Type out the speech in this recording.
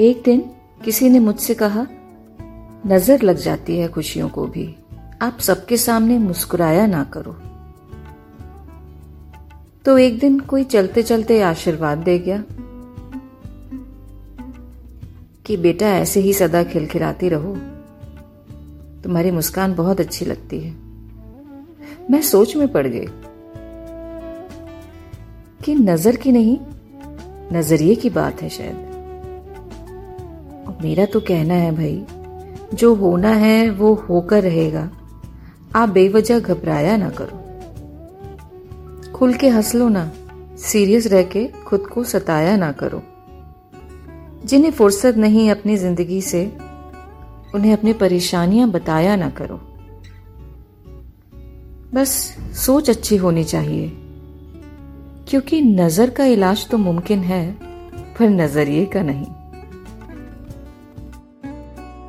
एक दिन किसी ने मुझसे कहा, नज़र लग जाती है खुशियों को भी। आप सबके सामने मुस्कुराया ना करो। तो एक दिन कोई चलते चलते आशीर्वाद दे गया कि, बेटा, ऐसे ही सदा खिलखिलाती रहो। तुम्हारी मुस्कान बहुत अच्छी लगती है। मैं सोच में पड़ गई कि नज़र की नहीं, नज़रिए की बात है शायद। मेरा तो कहना है भाई, जो होना है वो होकर रहेगा। आप बेवजह घबराया ना करो। खुल के हंस लो ना, सीरियस रह के खुद को सताया ना करो। जिन्हें फुर्सत नहीं अपनी ज़िंदगी से, उन्हें अपनी परेशानियाँ बताया ना करो। बस सोच अच्छी होनी चाहिए, क्योंकि नज़र का इलाज तो मुमकिन है, पर नज़रिए का नहीं।